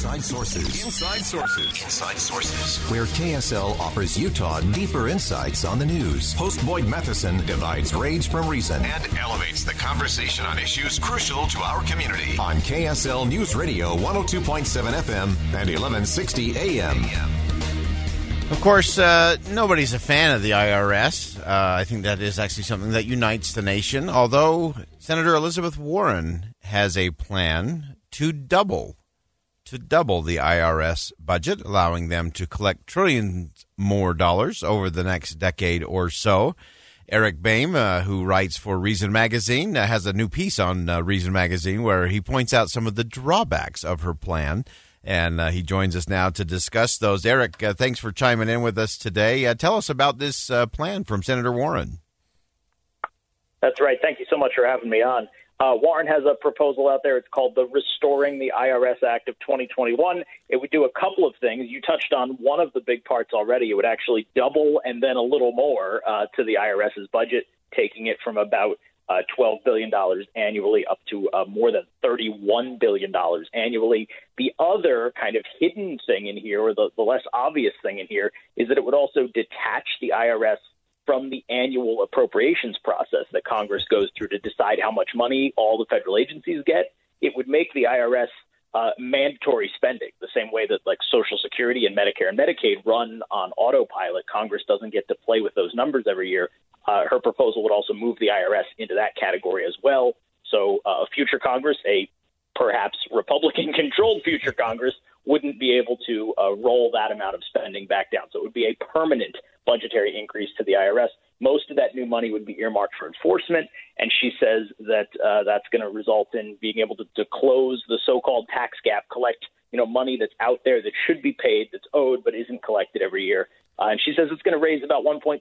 Inside Sources. Inside Sources. Inside Sources. Where KSL offers Utah deeper insights on the news. Host Boyd Matheson divides rage from reason and elevates the conversation on issues crucial to our community. On KSL News Radio 102.7 FM and 1160 AM. Of course, uh, nobody's a fan of the IRS. Uh, I think that is actually something that unites the nation. Although Senator Elizabeth Warren has a plan to double to double the IRS budget, allowing them to collect trillions more dollars over the next decade or so. Eric Boehm, uh, who writes for Reason Magazine, uh, has a new piece on uh, Reason Magazine where he points out some of the drawbacks of her plan. And uh, he joins us now to discuss those. Eric, uh, thanks for chiming in with us today. Uh, tell us about this plan from Senator Warren. That's right. Thank you so much for having me on. Uh, Warren has a proposal out there. It's called the Restoring the IRS Act of 2021. It would do a couple of things. You touched on one of the big parts already. It would actually double and then a little more uh, to the IRS's budget, taking it from about uh, $12 billion annually up to uh, more than $31 billion annually. The other kind of hidden thing in here, or the, the less obvious thing in here, is that it would also detach the IRS from the annual appropriations process that Congress goes through to decide how much money all the federal agencies get. It would make the IRS uh, mandatory spending, the same way that like Social Security and Medicare and Medicaid run on autopilot. Congress doesn't get to play with those numbers every year. Uh, her proposal would also move the IRS into that category as well. So uh, a future Congress, a perhaps Republican controlled future Congress, wouldn't be able to uh, roll that amount of spending back down. So it would be a permanent budgetary increase to the IRS. Most of that new money would be earmarked for enforcement, and she says that uh, that's going to result in being able to, to close the so-called tax gap, collect you know money that's out there that should be paid, that's owed but isn't collected every year. Uh, and she says it's going to raise about 1.75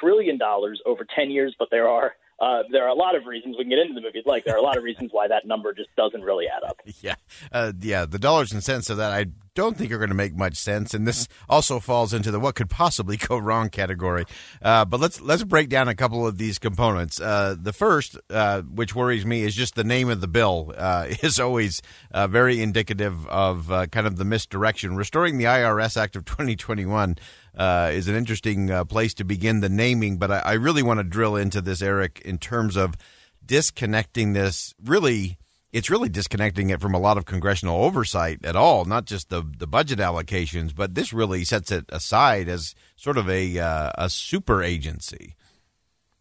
trillion dollars over 10 years, but there are uh, there are a lot of reasons we can get into the movie. like. There are a lot of reasons why that number just doesn't really add up. Yeah, uh, yeah. The dollars and cents of that I don't think are going to make much sense, and this also falls into the what could possibly go wrong category. Uh, but let's let's break down a couple of these components. Uh, the first, uh, which worries me, is just the name of the bill uh, is always very indicative of kind of the misdirection. Restoring the IRS Act of 2021 uh, is an interesting uh, place to begin the naming. But I, I really want to drill into this, Eric, in terms of disconnecting this. Really, it's really disconnecting it from a lot of congressional oversight at all, not just the the budget allocations, but this really sets it aside as sort of a uh, a super agency.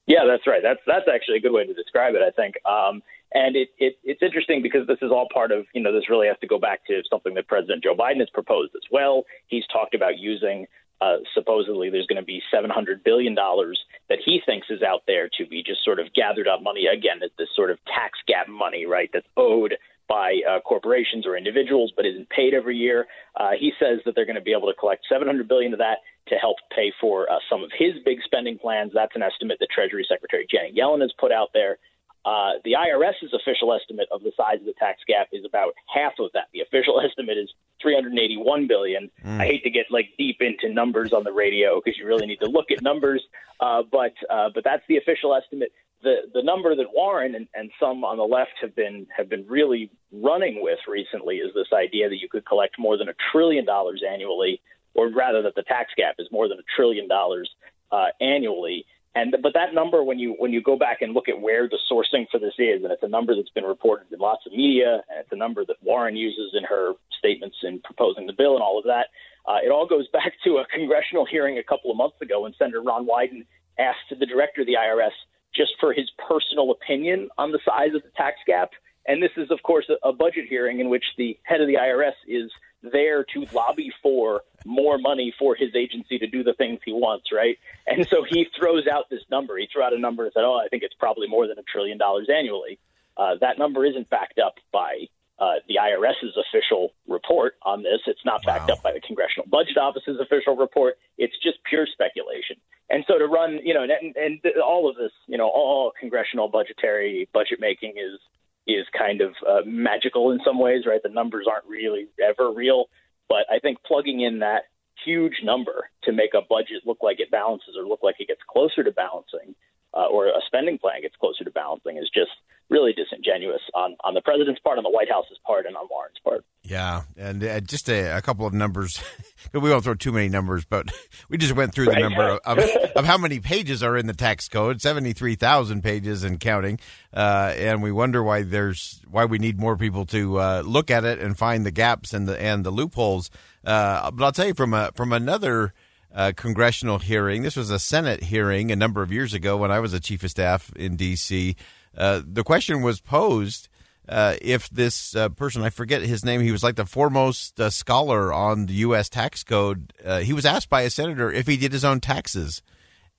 Yeah, that's right. That's that's actually a good way to describe it. I think. Um, and it, it, it's interesting because this is all part of, you know, this really has to go back to something that President Joe Biden has proposed as well. He's talked about using uh, supposedly there's going to be $700 billion that he thinks is out there to be just sort of gathered up money. Again, it's this sort of tax gap money, right, that's owed by uh, corporations or individuals but isn't paid every year. Uh, he says that they're going to be able to collect 700 billion of that to help pay for uh, some of his big spending plans. That's an estimate that Treasury Secretary Janet Yellen has put out there. Uh, the IRS's official estimate of the size of the tax gap is about half of that. The official estimate is 381 billion. Mm. I hate to get like deep into numbers on the radio because you really need to look at numbers, uh, but uh, but that's the official estimate. The the number that Warren and, and some on the left have been have been really running with recently is this idea that you could collect more than a trillion dollars annually, or rather that the tax gap is more than a trillion dollars uh, annually. And but that number, when you when you go back and look at where the sourcing for this is, and it's a number that's been reported in lots of media, and it's a number that Warren uses in her statements in proposing the bill and all of that. Uh, it all goes back to a congressional hearing a couple of months ago when Senator Ron Wyden asked the director of the IRS just for his personal opinion on the size of the tax gap. And this is, of course, a, a budget hearing in which the head of the IRS is there to lobby for more money for his agency to do the things he wants, right? And so he throws out this number. He threw out a number and said, "Oh, I think it's probably more than a trillion dollars annually." Uh, that number isn't backed up by uh, the IRS's official report on this. It's not backed Wow. up by the Congressional Budget Office's official report. It's just pure speculation. And so to run, you know, and, and all of this, you know, all congressional budgetary budget making is is kind of uh, magical in some ways, right? The numbers aren't really ever real, but I think plugging in that huge number to make a budget look like it balances or look like it gets closer to balancing, uh, or a spending plan gets closer to balancing, is just really disingenuous on on the president's part, on the White House's part, and on Warren's part. Yeah, and uh, just a, a couple of numbers. we won't throw too many numbers, but we just went through the Right. number of, of how many pages are in the tax code seventy three thousand pages and counting. Uh, and we wonder why there's why we need more people to uh, look at it and find the gaps and the and the loopholes. Uh, but I'll tell you from a from another. Uh, congressional hearing. This was a Senate hearing a number of years ago when I was a chief of staff in D.C. Uh, the question was posed uh, if this uh, person, I forget his name, he was like the foremost uh, scholar on the U.S. tax code. Uh, he was asked by a senator if he did his own taxes.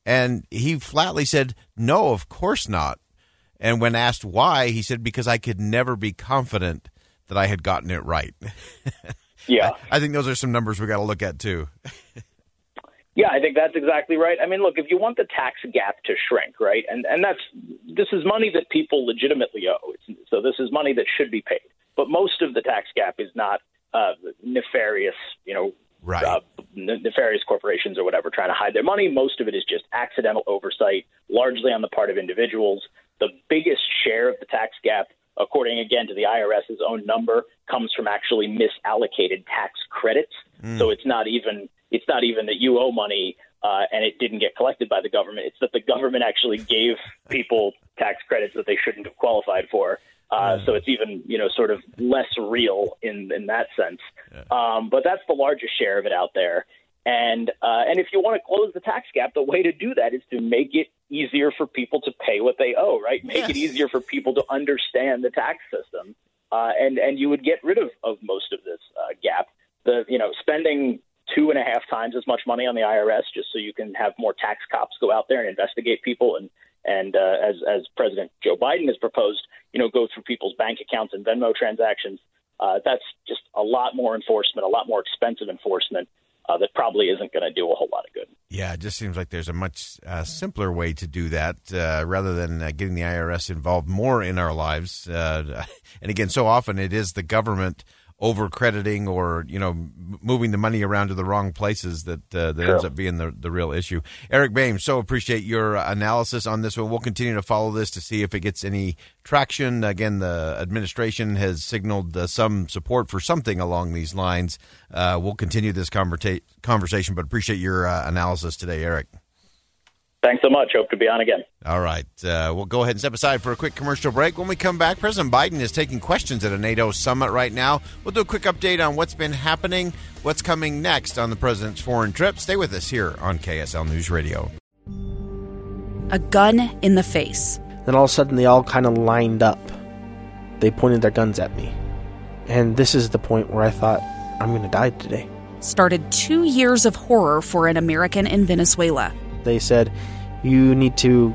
And he flatly said, no, of course not. And when asked why, he said, because I could never be confident that I had gotten it right. Yeah. I think those are some numbers we got to look at too. Yeah, I think that's exactly right. I mean, look, if you want the tax gap to shrink, right, and and that's this is money that people legitimately owe. It's, so this is money that should be paid. But most of the tax gap is not uh, nefarious, you know, Right. uh, ne- nefarious corporations or whatever trying to hide their money. Most of it is just accidental oversight, largely on the part of individuals. The biggest share of the tax gap, according again to the IRS's own number, comes from actually misallocated tax credits. So it's not even it's not even that you owe money uh, and it didn't get collected by the government. It's that the government actually gave people tax credits that they shouldn't have qualified for. Uh, So it's even you know sort of less real in in that sense. Um, but that's the largest share of it out there. And uh, and if you want to close the tax gap, the way to do that is to make it easier for people to pay what they owe. Right? Make it easier for people to understand the tax system. Uh, and and you would get rid of, of most of this uh, gap. The you know spending two and a half times as much money on the IRS just so you can have more tax cops go out there and investigate people and and uh, as as President Joe Biden has proposed, you know, go through people's bank accounts and Venmo transactions. Uh, that's just a lot more enforcement, a lot more expensive enforcement uh, that probably isn't going to do a whole lot of good. Yeah, it just seems like there's a much uh, simpler way to do that uh, rather than uh, getting the IRS involved more in our lives. And again, so often it is the government over crediting or you know moving the money around to the wrong places that uh, that ends up being the, the real issue. Eric Boehm, so appreciate your analysis on this one. We'll continue to follow this to see if it gets any traction. Again, the administration has signaled uh, some support for something along these lines. Uh, we'll continue this conversa- conversation, but appreciate your uh, analysis today, Eric. Thanks so much. Hope to be on again. All right. Uh, we'll go ahead and step aside for a quick commercial break. When we come back, President Biden is taking questions at a NATO summit right now. We'll do a quick update on what's been happening, what's coming next on the president's foreign trip. Stay with us here on KSL News Radio. A gun in the face. Then all of a sudden, they all kind of lined up. They pointed their guns at me. And this is the point where I thought, I'm going to die today. Started two years of horror for an American in Venezuela. They said, You need to